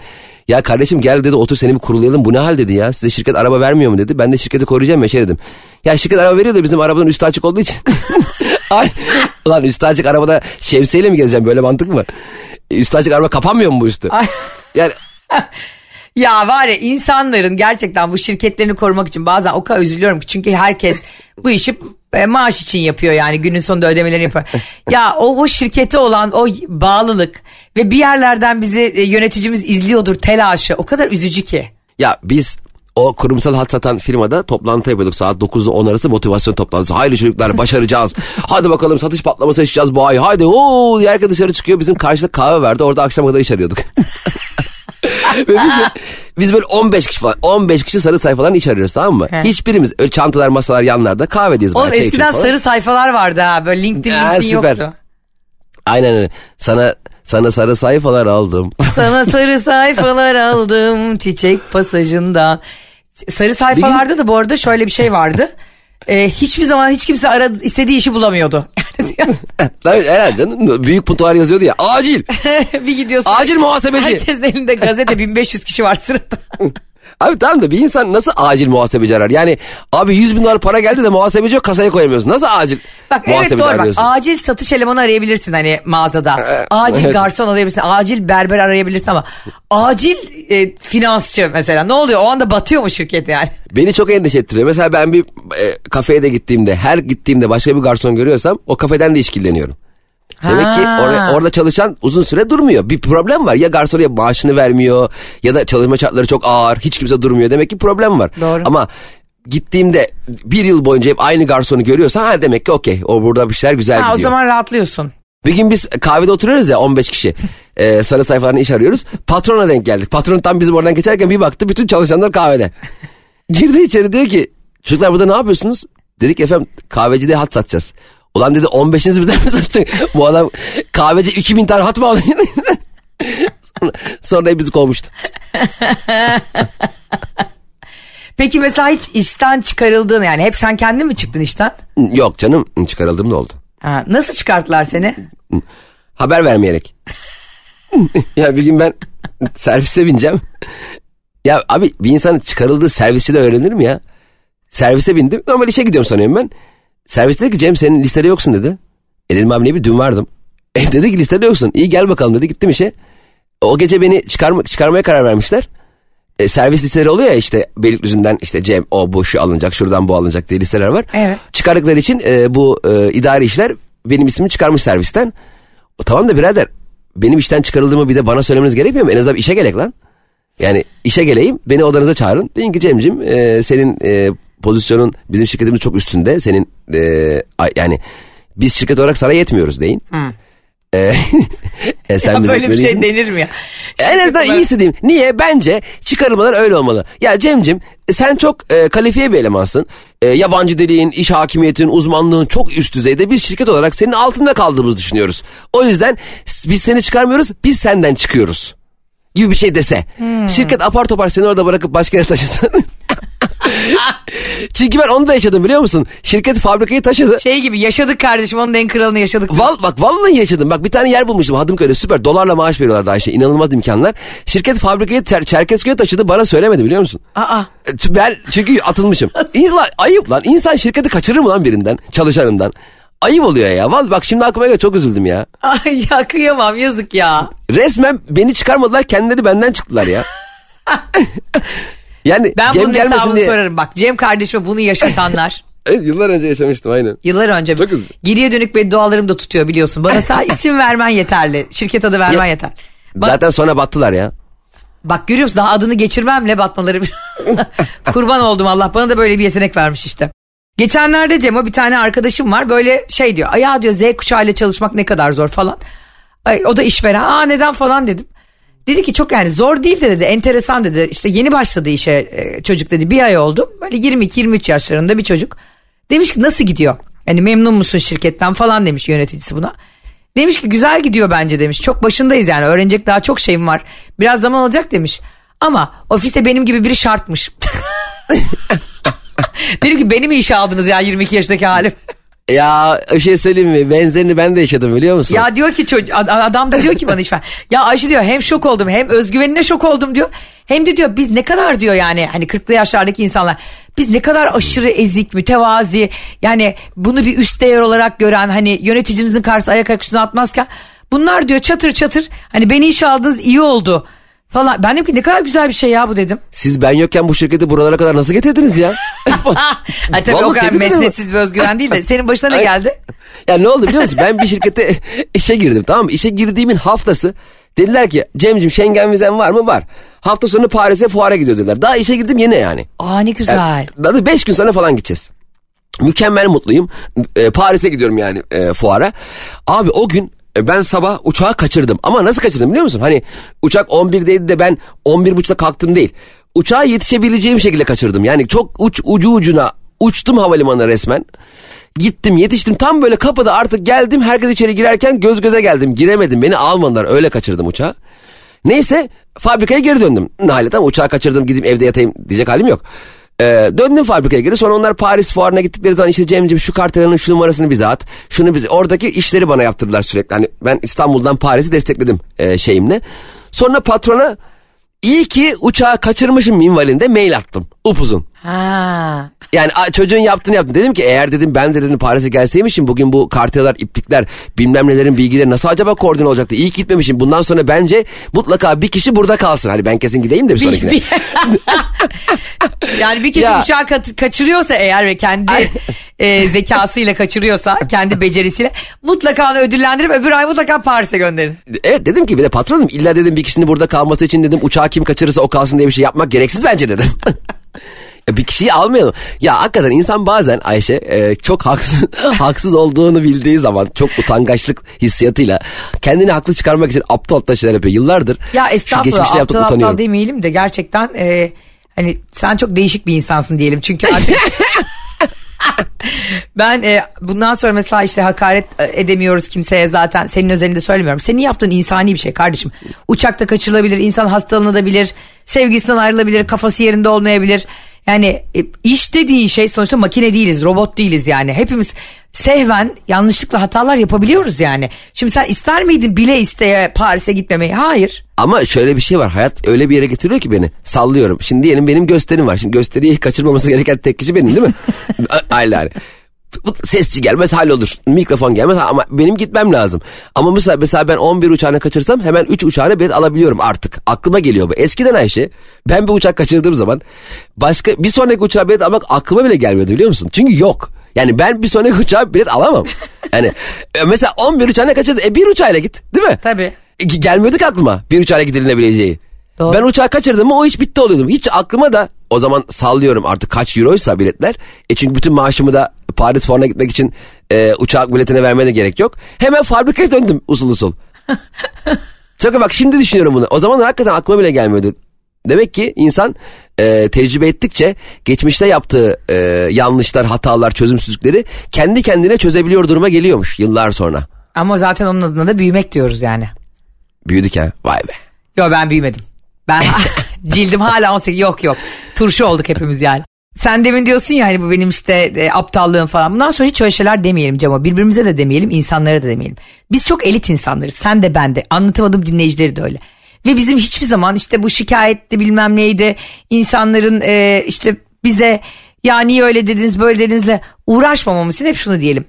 Ya kardeşim gel dedi otur seni bir kurulayalım bu ne hal dedi ya. Size şirket araba vermiyor mu dedi. Ben de şirketi koruyacağım meşe dedim. Ya şirket araba veriyor da bizim arabanın üstü açık olduğu için. Ay, ulan üstü açık arabada şemsiyeyle mi gezeceğim böyle mantık mı var? Üstü açık araba kapanmıyor mu bu üstü? Yani Ya var ya insanların gerçekten bu şirketlerini korumak için bazen o kadar üzülüyorum ki çünkü herkes bu işi e, maaş için yapıyor yani günün sonunda ödemelerini yapıyor. ya o, o şirkete olan o bağlılık ve bir yerlerden bizi e, yöneticimiz izliyordur telaşı o kadar üzücü ki. Ya biz o kurumsal hat satan firmada toplantı yapıyorduk saat 9 ile 10 arası motivasyon toplantısı. Haydi çocuklar başaracağız. Hadi bakalım satış patlaması yaşayacağız bu ay. Haydi ooo herkes dışarı çıkıyor. Bizim karşıda kahve verdi. Orada akşama kadar iş arıyorduk. Ve bir gün biz böyle 15 kişi falan 15 kişi sarı sayfaların iş arıyoruz tamam mı? He. Hiçbirimiz öyle çantalar masalar yanlarda kahvedeyiz. Oğlum çay eskiden falan. sarı sayfalar vardı ha böyle LinkedIn, Ha, LinkedIn süper. yoktu. Aynen öyle. Sana sana sarı sayfalar aldım. Sana sarı sayfalar aldım çiçek pasajından. Sarı sayfalarda da bu arada şöyle bir şey vardı. Ee, hiçbir zaman hiç kimse aradı, istediği işi bulamıyordu. Tabii herhalde büyük puntolar yazıyordu ya. Acil. bir gidiyorsun. Acil muhasebeci. Herkesin elinde gazete 1500 kişi var sırada. Abi tamam da bir insan nasıl acil muhasebeci arar? Yani abi 100 bin dolar para geldi de muhasebeci yok kasaya koyamıyorsun. Nasıl acil Bak evet doğru bak arıyorsun? acil satış elemanı arayabilirsin hani mağazada. Acil evet. garson arayabilirsin. Acil berber arayabilirsin ama acil e, finansçı mesela ne oluyor o anda batıyor mu şirket yani? Beni çok endişe ettiriyor. Mesela ben bir e, kafeye de gittiğimde her gittiğimde başka bir garson görüyorsam o kafeden de işkilleniyorum. Demek ki Ha. or- orada çalışan uzun süre durmuyor. Bir problem var. Ya garson ya maaşını vermiyor ya da çalışma şartları çok ağır. Hiç kimse durmuyor. Demek ki problem var. Doğru. Ama gittiğimde bir yıl boyunca hep aynı garsonu görüyorsan ha demek ki okey. O burada bir şeyler güzel Ha, o gidiyor. zaman rahatlıyorsun. Bir gün biz kahvede oturuyoruz ya 15 kişi. Ee, sarı sayfalarını iş arıyoruz. Patrona denk geldik. Patron tam bizim oradan geçerken bir baktı bütün çalışanlar kahvede. Girdi içeri diyor ki çocuklar burada ne yapıyorsunuz? Dedik efendim kahvecide hat satacağız. Ulan dedi 15'inizi birden mi satacak? Bu adam kahveci 2000 tane hat mı aldı? sonra, sonra kovmuştu. Peki mesela hiç işten çıkarıldığın yani hep sen kendin mi çıktın işten? Yok canım çıkarıldım da oldu. Ha, nasıl çıkarttılar seni? Haber vermeyerek. ya bir gün ben servise bineceğim. Ya abi bir insanın çıkarıldığı servisi de öğrenir mi ya? Servise bindim. Normal işe gidiyorum sanıyorum ben. Servis dedi ki Cem senin listede yoksun dedi. E dedim abi ne bir dün vardım. E dedi ki listede yoksun. İyi gel bakalım dedi. Gittim işe. O gece beni çıkarma, çıkarmaya karar vermişler. E, servis listeleri oluyor ya işte Beylikdüzü'nden işte Cem o bu şu alınacak şuradan bu alınacak diye listeler var. Evet. Çıkardıkları için e, bu e, idari işler benim ismimi çıkarmış servisten. O, tamam da birader benim işten çıkarıldığımı bir de bana söylemeniz gerekmiyor mu? En azından işe gerek lan. Yani işe geleyim beni odanıza çağırın. Deyin ki Cem'cim e, senin e, pozisyonun bizim şirketimiz çok üstünde. Senin e, yani biz şirket olarak sana yetmiyoruz deyin. E, e, sen Ya bize böyle bir şey denir mi ya? En azından Şirket- iyisi diyeyim. Niye? Bence çıkarılmalar öyle olmalı. Ya Cem'cim sen çok e, kalifiye bir elemansın. E, yabancı diliğin, iş hakimiyetin, uzmanlığın çok üst düzeyde. Biz şirket olarak senin altında kaldığımızı düşünüyoruz. O yüzden biz seni çıkarmıyoruz, biz senden çıkıyoruz. Gibi bir şey dese. Şirket apar topar seni orada bırakıp başka yere taşısın. Çünkü ben onu da yaşadım biliyor musun? Şirket fabrikayı taşıdı. Şey gibi yaşadık kardeşim onun en kralını yaşadık. Val, bak vallahi yaşadım. Bak bir tane yer bulmuştum Hadımköy'de süper. Dolarla maaş veriyorlardı Ayşe. İnanılmaz imkanlar. Şirket fabrikayı ter, Çerkezköy'e taşıdı bana söylemedi biliyor musun? Aa. E, Ben çünkü atılmışım. İnsan, ayıp lan. İnsan şirketi kaçırır mı lan birinden? Çalışanından. Ayıp oluyor ya. Vallahi bak şimdi aklıma geldi çok üzüldüm ya. Ay ya kıyamam yazık ya. Resmen beni çıkarmadılar kendileri benden çıktılar ya. Yani Ben Cem bunun hesabını diye. sorarım bak. Cem kardeşime bunu yaşatanlar. Evet, yıllar önce yaşamıştım aynen. Yıllar önce Çok üzücü. geriye dönük beddualarım da tutuyor biliyorsun. Bana sadece isim vermen yeterli. Şirket adı vermen Ya- yeter. Ba- Zaten sonra battılar ya. Bak görüyor musun daha adını geçirmemle batmaları. Kurban oldum Allah bana da böyle bir yetenek vermiş işte. Geçenlerde Cemo bir tane arkadaşım var böyle şey diyor. Ya diyor Z kuşağıyla çalışmak ne kadar zor falan. Ay, o da işveren. Aa neden falan dedim. Dedi ki çok yani zor değil de dedi enteresan dedi. İşte yeni başladı işe e, çocuk dedi bir ay oldu. Böyle 22-23 yaşlarında bir çocuk. Demiş ki nasıl gidiyor? Yani memnun musun şirketten falan demiş yöneticisi buna. Demiş ki güzel gidiyor bence demiş. Çok başındayız yani öğrenecek daha çok şeyim var. Biraz zaman alacak demiş. Ama ofiste benim gibi biri şartmış. Dedim ki beni mi işe aldınız ya 22 yaşındaki halim? Ya bir şey söyleyeyim mi? Benzerini ben de yaşadım biliyor musun? Ya diyor ki çocuk adam da diyor ki bana işveren. Ya Ayşe diyor hem şok oldum hem özgüvenine şok oldum diyor. Hem de diyor biz ne kadar diyor yani hani 40'lı yaşlardaki insanlar biz ne kadar aşırı ezik, mütevazi yani bunu bir üst değer olarak gören hani yöneticimizin karşısına ayak ayak üstüne atmazken bunlar diyor çatır çatır hani beni işe aldınız iyi oldu falan. Ben dedim ki ne kadar güzel bir şey ya bu dedim. Siz ben yokken bu şirketi buralara kadar nasıl getirdiniz ya? ha, tabii o kadar mesnetsiz bir özgüven değil de senin başına ne Ay- geldi? ya ne oldu biliyor musun? Ben bir şirkete işe girdim tamam mı? İşe girdiğimin haftası dediler ki Cem'cim Schengen vizen var mı? Var. Hafta sonu Paris'e fuara gidiyoruz dediler. Daha işe girdim yine yani. Aa ne güzel. Yani, daha da 5 gün sonra falan gideceğiz. Mükemmel mutluyum. E, Paris'e gidiyorum yani e, fuara. Abi o gün ben sabah uçağı kaçırdım. Ama nasıl kaçırdım biliyor musun? Hani uçak 11'deydi de ben 11.30'da kalktım değil. Uçağa yetişebileceğim şekilde kaçırdım. Yani çok uç ucu ucuna uçtum havalimanına resmen. Gittim yetiştim tam böyle kapıda artık geldim herkes içeri girerken göz göze geldim giremedim beni almadılar öyle kaçırdım uçağı. Neyse fabrikaya geri döndüm. Nihayet ama uçağı kaçırdım gidip evde yatayım diyecek halim yok. Ee, döndüm fabrikaya geri sonra onlar Paris fuarına gittikleri zaman işte Cem'ciğim şu kartelanın şu numarasını bize at. Şunu bize oradaki işleri bana yaptırdılar sürekli. Hani ben İstanbul'dan Paris'i destekledim e, şeyimle. Sonra patrona iyi ki uçağı kaçırmışım minvalinde mail attım upuzun. Ha. Yani çocuğun yaptığını yaptım. Dedim ki eğer dedim ben de dedim Paris'e gelseymişim bugün bu karteler, iplikler, bilmem nelerin bilgileri nasıl acaba koordine olacaktı? İyi gitmemişim. Bundan sonra bence mutlaka bir kişi burada kalsın. Hani ben kesin gideyim de bir sonrakine. Bir- yani bir kişi Ya. uçağı kaçırıyorsa eğer ve kendi e, zekasıyla kaçırıyorsa, kendi becerisiyle mutlaka onu ödüllendirip öbür ay mutlaka Paris'e gönderin. Evet dedim ki bir de patronum illa dedim bir kişinin burada kalması için dedim uçağı kim kaçırırsa o kalsın diye bir şey yapmak gereksiz bence dedim. Ya bir kişiyi almayalım. Ya hakikaten insan bazen Ayşe e, çok haksız haksız olduğunu bildiği zaman çok utangaçlık hissiyatıyla kendini haklı çıkarmak için aptal aptal şeyler yapıyor. Yıllardır Ya estağfurullah geçmişte yaptık aptal aptal utanıyorum. demeyelim de gerçekten e, hani sen çok değişik bir insansın diyelim. Çünkü artık ben e, bundan sonra mesela işte hakaret e, edemiyoruz kimseye zaten senin özelinde söylemiyorum. Senin yaptığın insani bir şey kardeşim. Uçakta kaçırılabilir, insan hastalanabilir, sevgisinden ayrılabilir, kafası yerinde olmayabilir. Yani e, iş dediğin şey sonuçta makine değiliz, robot değiliz yani. Hepimiz sehven yanlışlıkla hatalar yapabiliyoruz yani. Şimdi sen ister miydin bile isteye Paris'e gitmemeyi? Hayır. Ama şöyle bir şey var. Hayat öyle bir yere getiriyor ki beni. Sallıyorum. Şimdi diyelim benim gösterim var. Şimdi gösteriyi kaçırmaması gereken tek kişi benim değil mi? Aynen. Sesçi gelmez hallolur. Mikrofon gelmez ama benim gitmem lazım. Ama mesela, mesela ben 11 uçağını kaçırsam hemen 3 uçağını bilet alabiliyorum artık. Aklıma geliyor bu. Eskiden Ayşe ben bir uçak kaçırdığım zaman başka bir sonraki uçağa bilet almak aklıma bile gelmiyordu biliyor musun? Çünkü yok. Yani ben bir sonraki uçağa bilet alamam. Yani e, mesela 11 uçağını kaçırdım. E bir uçağıyla git değil mi? Tabii. E, gelmiyordu ki aklıma bir uçağla gidilebileceği. Doğru. Ben uçağı kaçırdım mı o iş bitti oluyordum. Hiç aklıma da o zaman sallıyorum artık kaç euroysa biletler. E çünkü bütün maaşımı da Paris Fuarı'na gitmek için e, uçak biletine vermeye de gerek yok. Hemen fabrikaya döndüm usul usul. Çok bak şimdi düşünüyorum bunu. O zaman hakikaten aklıma bile gelmiyordu. Demek ki insan e, tecrübe ettikçe geçmişte yaptığı e, yanlışlar, hatalar, çözümsüzlükleri kendi kendine çözebiliyor duruma geliyormuş yıllar sonra. Ama zaten onun adına da büyümek diyoruz yani. Büyüdük ha vay be. Yok ben büyümedim. Ben cildim hala 18 yok yok. Turşu olduk hepimiz yani. Sen demin diyorsun ya hani bu benim işte e, aptallığım falan. Bundan sonra hiç öyle şeyler demeyelim Cemo. Birbirimize de demeyelim, insanlara da demeyelim. Biz çok elit insanlarız. Sen de ben de. Anlatamadığım dinleyicileri de öyle. Ve bizim hiçbir zaman işte bu şikayette bilmem neydi. insanların e, işte bize ya niye öyle dediniz böyle dedinizle uğraşmamamız için hep şunu diyelim.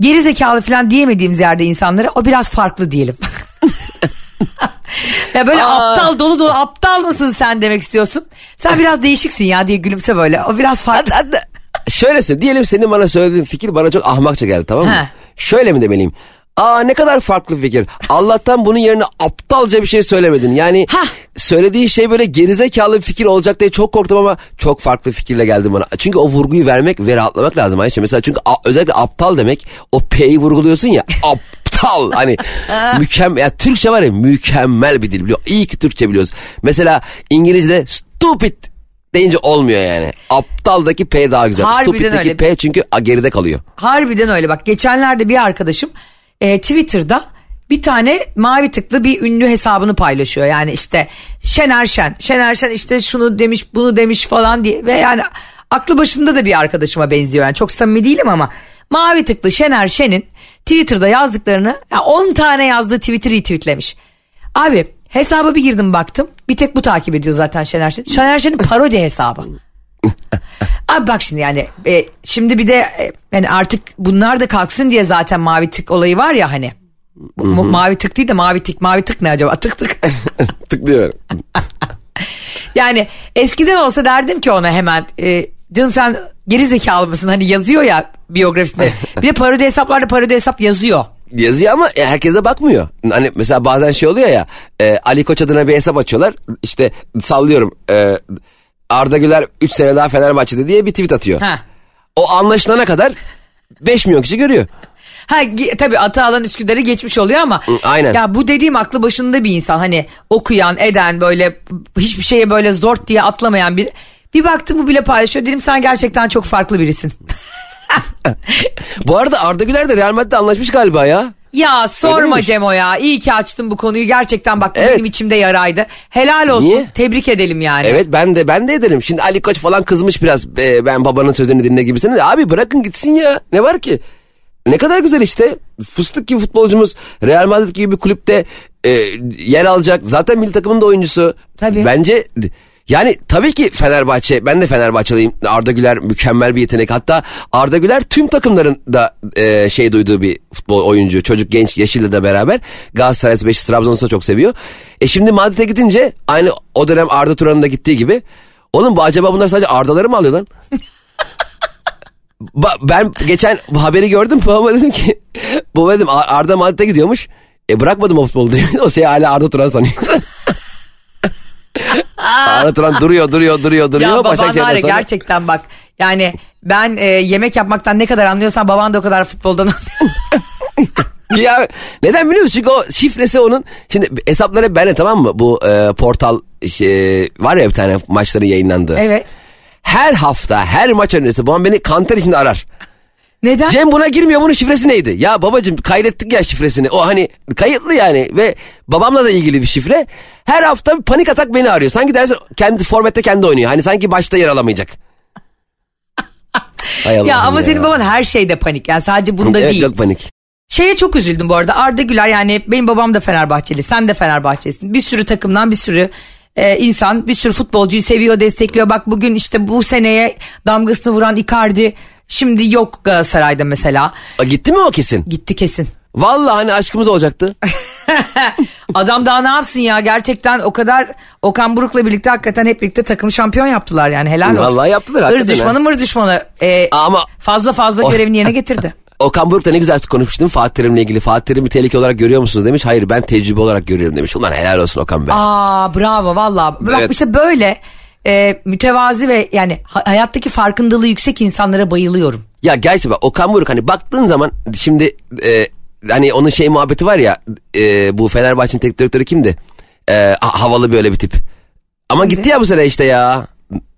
Geri zekalı falan diyemediğimiz yerde insanlara o biraz farklı diyelim. ya böyle Aa. aptal dolu dolu aptal mısın sen demek istiyorsun. Sen biraz değişiksin ya diye gülümse böyle. O biraz farklı. Hadi, hadi. Şöylesin diyelim senin bana söylediğin fikir bana çok ahmakça geldi tamam mı? He. Şöyle mi demeliyim? Aa ne kadar farklı bir fikir. Allah'tan bunun yerine aptalca bir şey söylemedin. Yani Hah. söylediği şey böyle gerizekalı bir fikir olacak diye çok korktum ama çok farklı fikirle geldi bana. Çünkü o vurguyu vermek ve rahatlamak lazım Ayşe. Mesela çünkü a- özellikle aptal demek o P'yi vurguluyorsun ya aptal hani mükemmel ya Türkçe var ya mükemmel bir dil biliyor. İyi ki Türkçe biliyoruz. Mesela İngilizce'de stupid deyince olmuyor yani. Aptaldaki P daha güzel. Harbiden Stupid'deki öyle. P çünkü geride kalıyor. Harbiden öyle bak. Geçenlerde bir arkadaşım e, Twitter'da bir tane mavi tıklı bir ünlü hesabını paylaşıyor. Yani işte Şener Şen. Şener Şen işte şunu demiş bunu demiş falan diye. Ve yani aklı başında da bir arkadaşıma benziyor. Yani çok samimi değilim ama mavi tıklı Şener Şen'in Twitter'da yazdıklarını ya 10 tane yazdığı tweet'i retweetlemiş. Abi hesaba bir girdim baktım. Bir tek bu takip ediyor zaten Şener Şen. Şener Şen'in parodi hesabı. Abi bak şimdi yani e, şimdi bir de e, yani artık bunlar da kalksın diye zaten mavi tık olayı var ya hani. Bu- mu- mavi tık değil de mavi tık mavi tık ne acaba tık tık. Tıklıyorum. yani eskiden olsa derdim ki ona hemen e, canım sen geri zekalı mısın hani yazıyor ya biyografisinde. Bir de parodi hesaplarda parodi hesap yazıyor. Yazıyor ama e, herkese bakmıyor. Hani mesela bazen şey oluyor ya e, Ali Koç adına bir hesap açıyorlar. İşte sallıyorum e, Arda Güler 3 sene daha Fenerbahçe'de diye bir tweet atıyor. Ha. O anlaşılana kadar 5 milyon kişi görüyor. Ha tabii Atalan Üsküdar'ı geçmiş oluyor ama aynen. ya bu dediğim aklı başında bir insan hani okuyan eden böyle hiçbir şeye böyle zort diye atlamayan bir bir baktım bu bile paylaşıyor dedim sen gerçekten çok farklı birisin. Bu arada Arda Güler de Real Madrid'de anlaşmış galiba ya. Ya sorma? Cemo ya iyi ki açtın bu konuyu gerçekten bak Evet. benim içimde yaraydı. Helal olsun Niye? tebrik edelim yani. Evet ben de ben de ederim. Şimdi Ali Koç falan kızmış biraz e, ben babanın sözlerini dinle gibisine de abi bırakın gitsin ya. Ne var ki? Ne kadar güzel işte. Fıstık gibi futbolcumuz Real Madrid gibi bir kulüpte e, yer alacak. Zaten milli takımın da oyuncusu. Tabii. Bence yani tabii ki Fenerbahçe ben de Fenerbahçeliyim. Arda Güler mükemmel bir yetenek. Hatta Arda Güler tüm takımların da e, şey duyduğu bir futbol oyuncu. Çocuk genç Yeşil'le de beraber. Galatasaray, Beşiktaş, Trabzon'u da çok seviyor. E şimdi Madrid'e gidince aynı o dönem Arda Turan'ın da gittiği gibi. Oğlum bu acaba bunlar sadece Arda'ları mı alıyor lan? Ba- ben geçen haberi gördüm babama dedim ki baba dedim Ar- Arda Madrid'e gidiyormuş. E bırakmadım o futbolu diye. O şey hala Arda Turan sanıyor. Arda Turan duruyor duruyor duruyor duruyor. Ya baban var sonra- gerçekten bak yani ben e, yemek yapmaktan ne kadar anlıyorsan baban da o kadar futboldan anlıyor. ya neden biliyor musun? Çünkü o şifresi onun. Şimdi hesapları hep bende tamam mı? Bu e, portal şey, var ya bir tane maçların yayınlandığı. evet. Her hafta her maç öncesi babam beni kanter içinde arar. Neden? Cem buna girmiyor bunun şifresi neydi? Ya babacım kaydettik ya şifresini. O hani kayıtlı yani ve babamla da ilgili bir şifre. Her hafta bir panik atak beni arıyor. Sanki dersin kendi formette kendi oynuyor. Hani sanki başta yer alamayacak. Ya ama senin baban her şeyde panik yani sadece bunda evet, değil. yok panik. Şeye çok üzüldüm bu arada Arda Güler yani benim babam da Fenerbahçeli sen de Fenerbahçelisin. Bir sürü takımdan bir sürü e, insan bir sürü futbolcuyu seviyor destekliyor. Bak bugün işte bu seneye damgasını vuran Icardi şimdi yok Galatasaray'da mesela. A, gitti mi o kesin? Gitti kesin. Vallahi hani aşkımız olacaktı. Adam daha ne yapsın ya gerçekten o kadar Okan Buruk'la birlikte hakikaten hep birlikte takım şampiyon yaptılar yani helal olsun. Vallahi yaptılar Irz hakikaten. düşmanı ha. mırz düşmanı e, Ama fazla fazla Oh. görevini yerine getirdi. Okan Buruk da ne güzel konuşmuştum Fatih Terim'le ilgili. Fatih Terim'i tehlike olarak görüyor musunuz demiş. Hayır ben tecrübe olarak görüyorum demiş. Ulan helal olsun Okan Bey. Aa bravo valla. Bak Evet. işte böyle e, mütevazi ve yani ha- hayattaki farkındalığı yüksek insanlara bayılıyorum. Ya gerçi bak Okan Buruk hani baktığın zaman şimdi e, hani onun şey muhabbeti var ya e, bu Fenerbahçe'nin teknik direktörü kimdi? E, ha- havalı böyle bir tip. Ama gitti ya bu sene işte ya.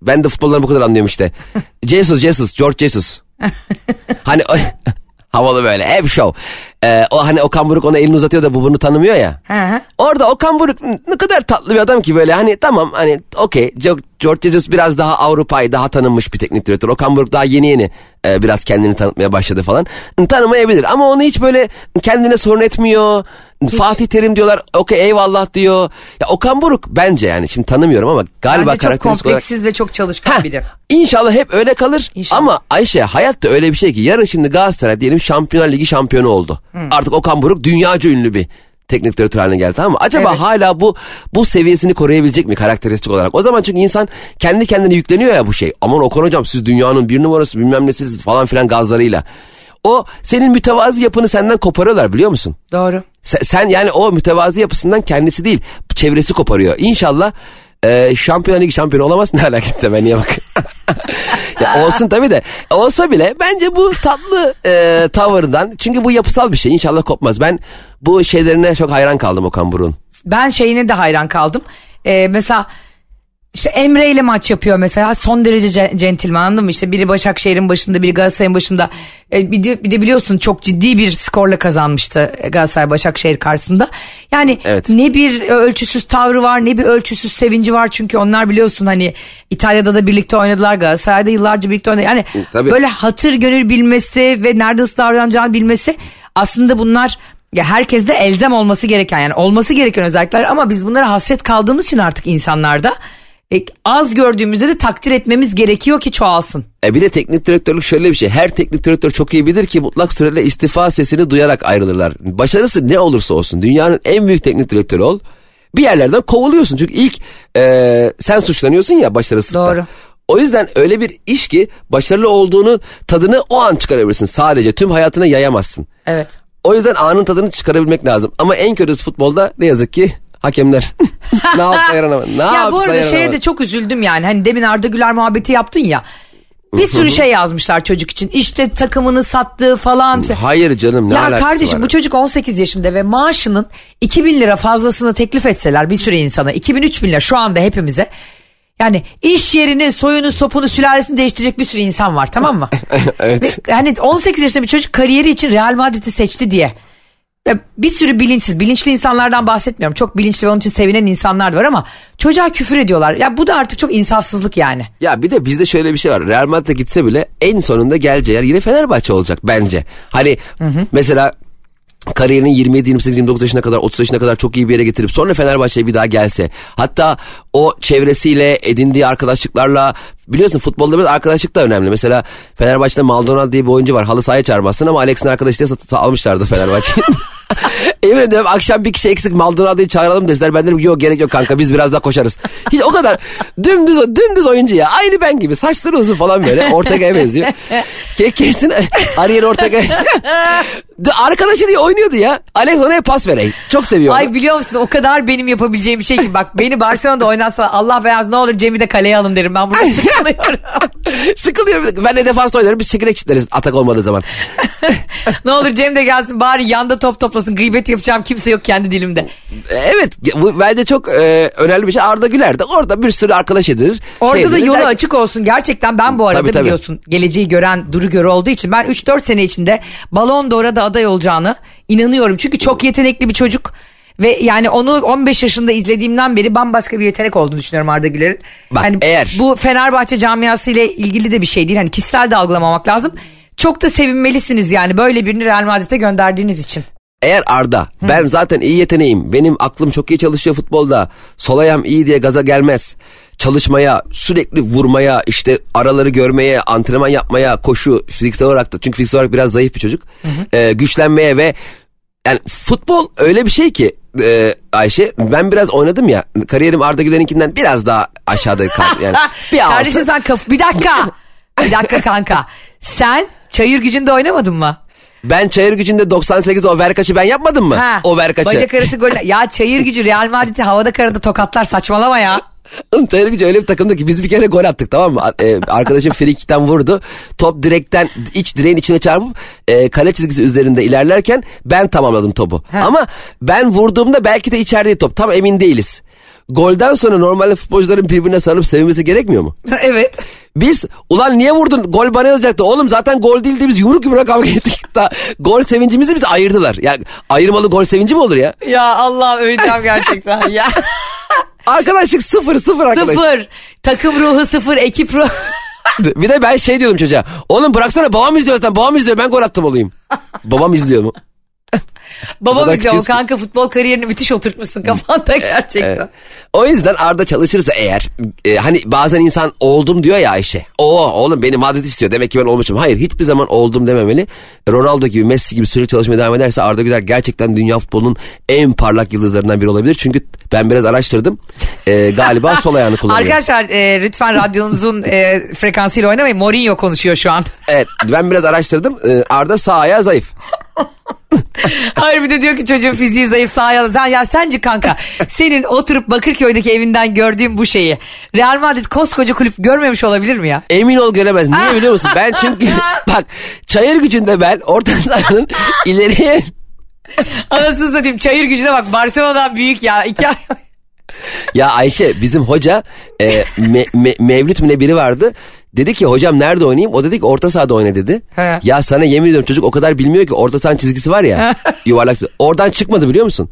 Ben de futboldan bu kadar anlıyorum işte. Jesus, Jesus, George Jesus. hani havalı böyle hep show. E, o hani Okan Buruk ona elini uzatıyor da bu bunu tanımıyor ya. Hı hı. Orada Okan Buruk ne kadar tatlı bir adam ki böyle hani tamam hani okey George Jesus biraz daha Avrupa'yı daha tanınmış bir teknik direktör. Okan Buruk daha yeni yeni e, biraz kendini tanıtmaya başladı falan. Tanımayabilir ama onu hiç böyle kendine sorun etmiyor. Fatih Terim diyorlar okey eyvallah diyor. Ya Okan Buruk bence yani şimdi tanımıyorum ama galiba Bence çok karakteristik olarak. kompleksiz ve çok çalışkan Heh, biri. İnşallah hep öyle kalır. İnşallah. Ama Ayşe hayatta öyle bir şey ki yarın şimdi Galatasaray diyelim Şampiyonlar Ligi şampiyonu oldu. Artık Okan Buruk dünyaca ünlü bir teknik direktör haline geldi tamam mı? Acaba Evet. hala bu bu seviyesini koruyabilecek mi karakteristik olarak? O zaman çünkü insan kendi kendine yükleniyor ya bu şey. Aman Okan hocam siz dünyanın bir numarası bilmem nesiniz falan filan gazlarıyla. O senin mütevazi yapını senden koparıyorlar biliyor musun? Doğru. Sen, sen yani o mütevazi yapısından kendisi değil çevresi koparıyor. İnşallah e, Şampiyonlar Ligi şampiyonu olamaz ne alakası ben niye bak. ya olsun tabii de olsa bile bence bu tatlı e, tavırdan çünkü bu yapısal bir şey inşallah kopmaz. Ben bu şeylerine çok hayran kaldım Okan Buruk'un. Ben şeyine de hayran kaldım. Ee, mesela işte Emre ile maç yapıyor mesela son derece ce- centilmen anladın mı? İşte biri Başakşehir'in başında biri Galatasaray'ın başında. Ee, bir, de, bir de biliyorsun çok ciddi bir skorla kazanmıştı Galatasaray Başakşehir karşısında. Yani Evet. ne bir ölçüsüz tavrı var ne bir ölçüsüz sevinci var. Çünkü onlar biliyorsun hani İtalya'da da birlikte oynadılar Galatasaray'da yıllarca birlikte oynadılar. Yani Tabii. böyle hatır gönül bilmesi ve nerede nasıl davranacağını bilmesi aslında bunlar ya herkes de elzem olması gereken yani olması gereken özellikler ama biz bunlara hasret kaldığımız için artık insanlarda e, az gördüğümüzde de takdir etmemiz gerekiyor ki çoğalsın. E bir de teknik direktörlük şöyle bir şey. Her teknik direktör çok iyi bilir ki mutlak surette istifa sesini duyarak ayrılırlar. Başarısı ne olursa olsun dünyanın en büyük teknik direktörü ol. Bir yerlerden kovuluyorsun. Çünkü ilk e, sen suçlanıyorsun ya başarısızlıkta. Doğru. O yüzden öyle bir iş ki başarılı olduğunu tadını o an çıkarabilirsin. Sadece tüm hayatına yayamazsın. Evet. O yüzden anın tadını çıkarabilmek lazım. Ama en kötüsü futbolda ne yazık ki hakemler. ne yapsa yaranamaz. Ne ya bu arada şeye de çok üzüldüm yani. Hani demin Arda Güler muhabbeti yaptın ya. Bir sürü şey yazmışlar çocuk için. İşte takımını sattığı falan. Hayır canım ne ya alakası kardeşim var? bu çocuk 18 yaşında ve maaşının 2000 lira fazlasını teklif etseler bir sürü insana 2000-3000 lira şu anda hepimize yani iş yerini soyunu sopunu sülalesini değiştirecek bir sürü insan var tamam mı? evet. Ve hani 18 yaşında bir çocuk kariyeri için Real Madrid'i seçti diye. Bir sürü bilinçsiz, bilinçli insanlardan bahsetmiyorum. Çok bilinçli ve onun için sevinen insanlar var ama çocuğa küfür ediyorlar. Ya bu da artık çok insafsızlık yani. Ya bir de bizde şöyle bir şey var. Real Madrid'e gitse bile en sonunda geleceği yer yine Fenerbahçe olacak bence. Hani mesela kariyerinin 27, 28, 29 yaşına kadar 30 yaşına kadar çok iyi bir yere getirip sonra Fenerbahçe'ye bir daha gelse. Hatta o çevresiyle edindiği arkadaşlıklarla biliyorsun futbolda biraz arkadaşlık da önemli. Mesela Fenerbahçe'de Maldonado diye bir oyuncu var. Halı sahaya çağırmazsın ama Alex'in arkadaşı diye satı almışlardı Fenerbahçe'yi. Emin ederim akşam bir kişi eksik Maldonado'yu çağıralım deseler ben derim yok gerek yok kanka biz biraz daha koşarız. Hiç o kadar dümdüz dümdüz oyuncu ya aynı ben gibi saçları uzun falan böyle Ortega'ya benziyor. Ke kesin Ariel Ortega De- Arkadaşı diye oynuyordu ya. Alex ona hep pas vereyim. Çok seviyor. Ay biliyor musun o kadar benim yapabileceğim bir şey ki bak beni Barcelona'da oynatsa Allah beyaz ne olur Cem'i de kaleye alın derim ben burada sıkılıyorum. Sıkılıyor. Ben de defansta oynarım. Biz çekirdek çitleriz atak olmadığı zaman. ne olur Cem de gelsin bari yanda top toplasın gıybet yapacağım kimse yok kendi dilimde. Evet bu bence çok e, önemli bir şey. Arda Güler de orada bir sürü arkadaş edilir. Orada Şey da yolu Belki- açık olsun. Gerçekten ben bu arada Tabii, tabii. biliyorsun geleceği gören duru görü olduğu için ben 3-4 sene içinde Balon d'Or'a da aday olacağını inanıyorum. Çünkü çok yetenekli bir çocuk. Ve yani onu 15 yaşında izlediğimden beri bambaşka bir yetenek olduğunu düşünüyorum Arda Güler'in. Bak, Yani eğer- Bu Fenerbahçe camiası ile ilgili de bir şey değil. Hani kişisel de algılamamak lazım. Çok da sevinmelisiniz yani böyle birini Real Madrid'e gönderdiğiniz için. Eğer Arda ben zaten iyi yeteneğim. Benim aklım çok iyi çalışıyor futbolda. Sol ayağım iyi diye gaza gelmez. Çalışmaya, sürekli vurmaya, işte araları görmeye, antrenman yapmaya, koşu fiziksel olarak da. Çünkü fiziksel olarak biraz zayıf bir çocuk. Ee, güçlenmeye ve yani futbol öyle bir şey ki e, Ayşe ben biraz oynadım ya kariyerim Arda Güler'inkinden biraz daha aşağıda kaldı yani bir. Kardeşim sen kaf... Bir dakika. Bir dakika kanka. Sen çayır gücünde oynamadın mı? Ben çayır gücünde 98 o verkaçı ben yapmadım mı? Ha, o verkaçı. Bacak arası gol. Ya çayır gücü Real Madrid'i havada karada tokatlar saçmalama ya. Oğlum gücü öyle bir takımdı ki biz bir kere gol attık tamam mı? Ee, arkadaşım frikikten vurdu. Top direkten iç direğin içine çarpıp e, kale çizgisi üzerinde ilerlerken ben tamamladım topu. Ha. Ama ben vurduğumda belki de içeride top tam emin değiliz. Golden sonra normalde futbolcuların birbirine sarılıp sevinmesi gerekmiyor mu? evet. Biz ulan niye vurdun gol bana yazacaktı oğlum zaten gol değildi biz yumruk yumruğa kavga ettik. Da, gol sevincimizi bizi ayırdılar. Ya ayırmalı gol sevinci mi olur ya? Ya Allah öleceğim gerçekten ya. Arkadaşlık sıfır sıfır arkadaş. sıfır. Takım ruhu sıfır. Ekip ruhu. Bir de ben şey diyordum çocuğa. Oğlum bıraksana babam izliyor zaten babam izliyor ben gol attım olayım. babam izliyor mu? Küçüğüz ki. Kanka futbol kariyerini müthiş oturtmuşsun kafanda gerçekten. Evet. O yüzden Arda çalışırsa eğer e, hani bazen insan oldum diyor ya Ayşe. Oo oğlum beni Madrid istiyor demek ki ben olmuşum. Hayır hiçbir zaman oldum dememeli. Ronaldo gibi Messi gibi sürekli çalışmaya devam ederse Arda Güler gerçekten dünya futbolunun en parlak yıldızlarından biri olabilir. Çünkü ben biraz araştırdım. E, galiba sol ayağını kullanıyor. Arkadaşlar e, lütfen radyonuzun e, frekansıyla oynamayın. Mourinho konuşuyor şu an. Evet ben biraz araştırdım. E, Arda sağ ayağı zayıf. Hayır bir de diyor ki çocuğun fiziği zayıf sahaya. Sen, ya sence kanka senin oturup Bakırköy'deki evinden gördüğün bu şeyi Real Madrid koskoca kulüp görmemiş olabilir mi ya? Emin ol göremez. Niye biliyor musun? Ben çünkü bak çayır gücünde ben orta sahanın ileriye Anasını satayım çayır gücüne bak Barcelona'dan büyük ya. İki ay... Ya Ayşe bizim hoca e, me, me, Mevlüt mü ne biri vardı. Dedi ki hocam nerede oynayayım? O dedi ki orta sahada oyna dedi. He. Ya sana yemin ediyorum çocuk o kadar bilmiyor ki orta sahanın çizgisi var ya. yuvarlak. Oradan çıkmadı biliyor musun?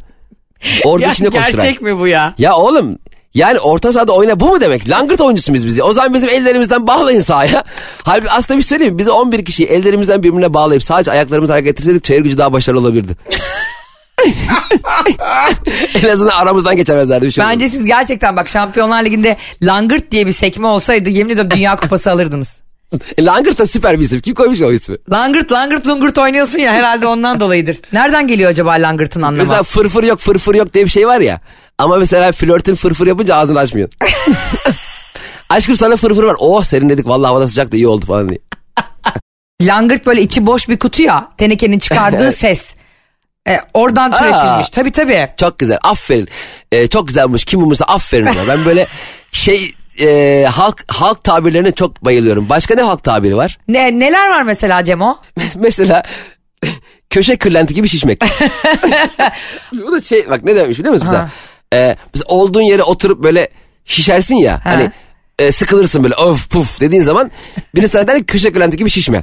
Orada Ya, içinde koşturan. gerçek mi bu ya? Ya oğlum yani orta sahada oyna bu mu demek? Langırt oyuncusu biz? ya? O zaman bizim ellerimizden bağlayın sahaya. Halbuki aslında bir şey söyleyeyim? Bizi 11 kişiyi ellerimizden birbirine bağlayıp sadece ayaklarımızı hareket ettirseydik çayır gücü daha başarılı olabilirdi. en azından aramızdan geçemezlerdi bir şey olurdu. Bence siz gerçekten bak Şampiyonlar Ligi'nde Langırt diye bir sekme olsaydı yemin ediyorum Dünya Kupası alırdınız. Langırt da süper bir isim. Kim koymuş o ismi? Langırt langırt lungurt oynuyorsun ya herhalde ondan dolayıdır. Nereden geliyor acaba Langırt'ın anlamı? Mesela fırfır yok fırfır yok diye bir şey var ya. Ama mesela flörtün fırfır yapınca ağzını açmıyor. Aşkım sana fırfır var. Oh serinledik vallahi havada sıcak da iyi oldu falan diye. Langırt böyle içi boş bir kutu ya tenekenin çıkardığı ses. E, oradan türetilmiş. Aa. Tabii tabii. Çok güzel aferin. Ee, çok güzelmiş kim bulmuşsa aferin ona. Ben böyle şey e, halk halk tabirlerine çok bayılıyorum. Başka ne halk tabiri var? Ne, neler var mesela Cemo? mesela köşe kırlenti gibi şişmek. Bu da şey bak ne demiş biliyor musun? Mesela, Ha. e, mesela olduğun yere oturup böyle şişersin ya. Hani e, sıkılırsın böyle of puf dediğin zaman biri sana der ki köşe kırlenti gibi şişme.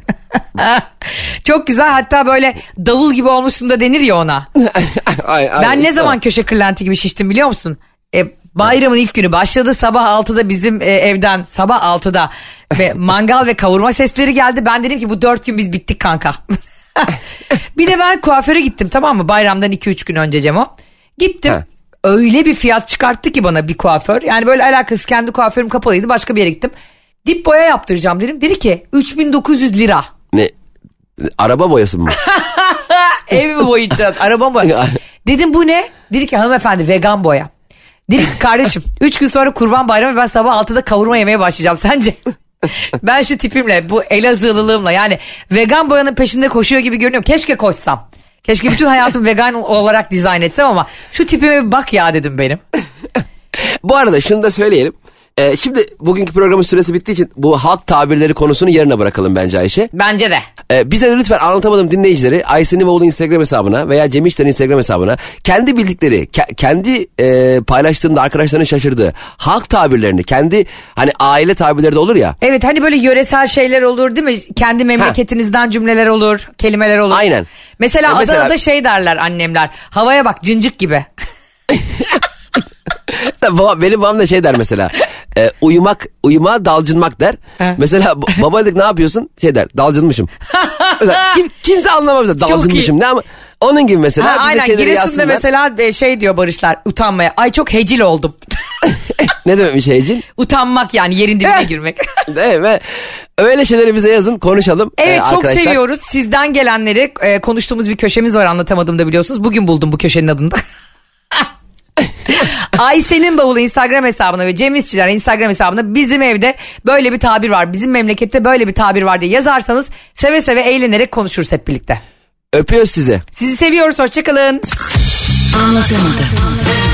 Çok güzel hatta böyle davul gibi olmuşsun da denir ya ona. Ay, ay, Ben ne zaman köşe kırlenti gibi şiştim biliyor musun? E, bayramın ilk günü başladı sabah 6'da bizim e, evden sabah 6'da ve mangal ve kavurma sesleri geldi. Ben dedim ki bu dört gün biz bittik kanka. bir de ben kuaföre gittim tamam mı bayramdan 2-3 gün önce Cemo. Gittim. Ha. Öyle bir fiyat çıkarttı ki bana bir kuaför. Yani böyle alakası kendi kuaförüm kapalıydı başka bir yere gittim. Dip boya yaptıracağım dedim. Dedi ki 3900 lira. Ne? Araba boyası mı? Ev mi boyayacağız? Araba mı? Dedim bu ne? Dedi ki hanımefendi vegan boya. Dedim ki kardeşim 3 gün sonra kurban bayramı ben sabah 6'da kavurma yemeye başlayacağım sence? ben şu tipimle bu Elazığlılığımla yani vegan boyanın peşinde koşuyor gibi görünüyorum. Keşke koşsam. Keşke bütün hayatım vegan olarak dizayn etsem ama şu tipime bir bak ya dedim benim. Bu arada şunu da söyleyelim. Ee, şimdi bugünkü programın süresi bittiği için bu halk tabirleri konusunu yarına bırakalım bence Ayşe. Bence de. Ee, bize de lütfen anlatamadım dinleyicileri Ayşe Nimoğlu Instagram hesabına veya Cem İşler'in Instagram hesabına kendi bildikleri, ke- kendi e, paylaştığında arkadaşlarının şaşırdığı halk tabirlerini, kendi hani aile tabirleri de olur ya. Evet hani böyle yöresel şeyler olur değil mi? Kendi memleketinizden cümleler olur, kelimeler olur. Aynen. Mesela, E, mesela- Adana'da şey derler annemler. Havaya bak cıncık gibi. Benim babam da şey der mesela. E, uyumak, uyuma dalcınmak der. He. Mesela baba dedik ne yapıyorsun? Şey der dalcınmışım. mesela kim, kimse anlamaz mesela dalcınmışım ne ama. Onun gibi mesela Ha, aynen Giresun'da mesela e, şey diyor Barışlar utanmaya. Ay çok hecil oldum. ne demekmiş heyecin? Utanmak yani yerin dibine girmek. Değil mi? Öyle şeyleri bize yazın konuşalım. Evet e, çok arkadaşlar. seviyoruz. Sizden gelenleri e, konuştuğumuz bir köşemiz var anlatamadım da biliyorsunuz. Bugün buldum bu köşenin adını da. Ayşe'nin bavulu Instagram hesabına ve Cem İşçiler Instagram hesabına bizim evde böyle bir tabir var. Bizim memlekette böyle bir tabir var diye yazarsanız seve seve eğlenerek konuşuruz hep birlikte. Öpüyoruz sizi. Sizi seviyoruz hoşçakalın. Anlatamadım.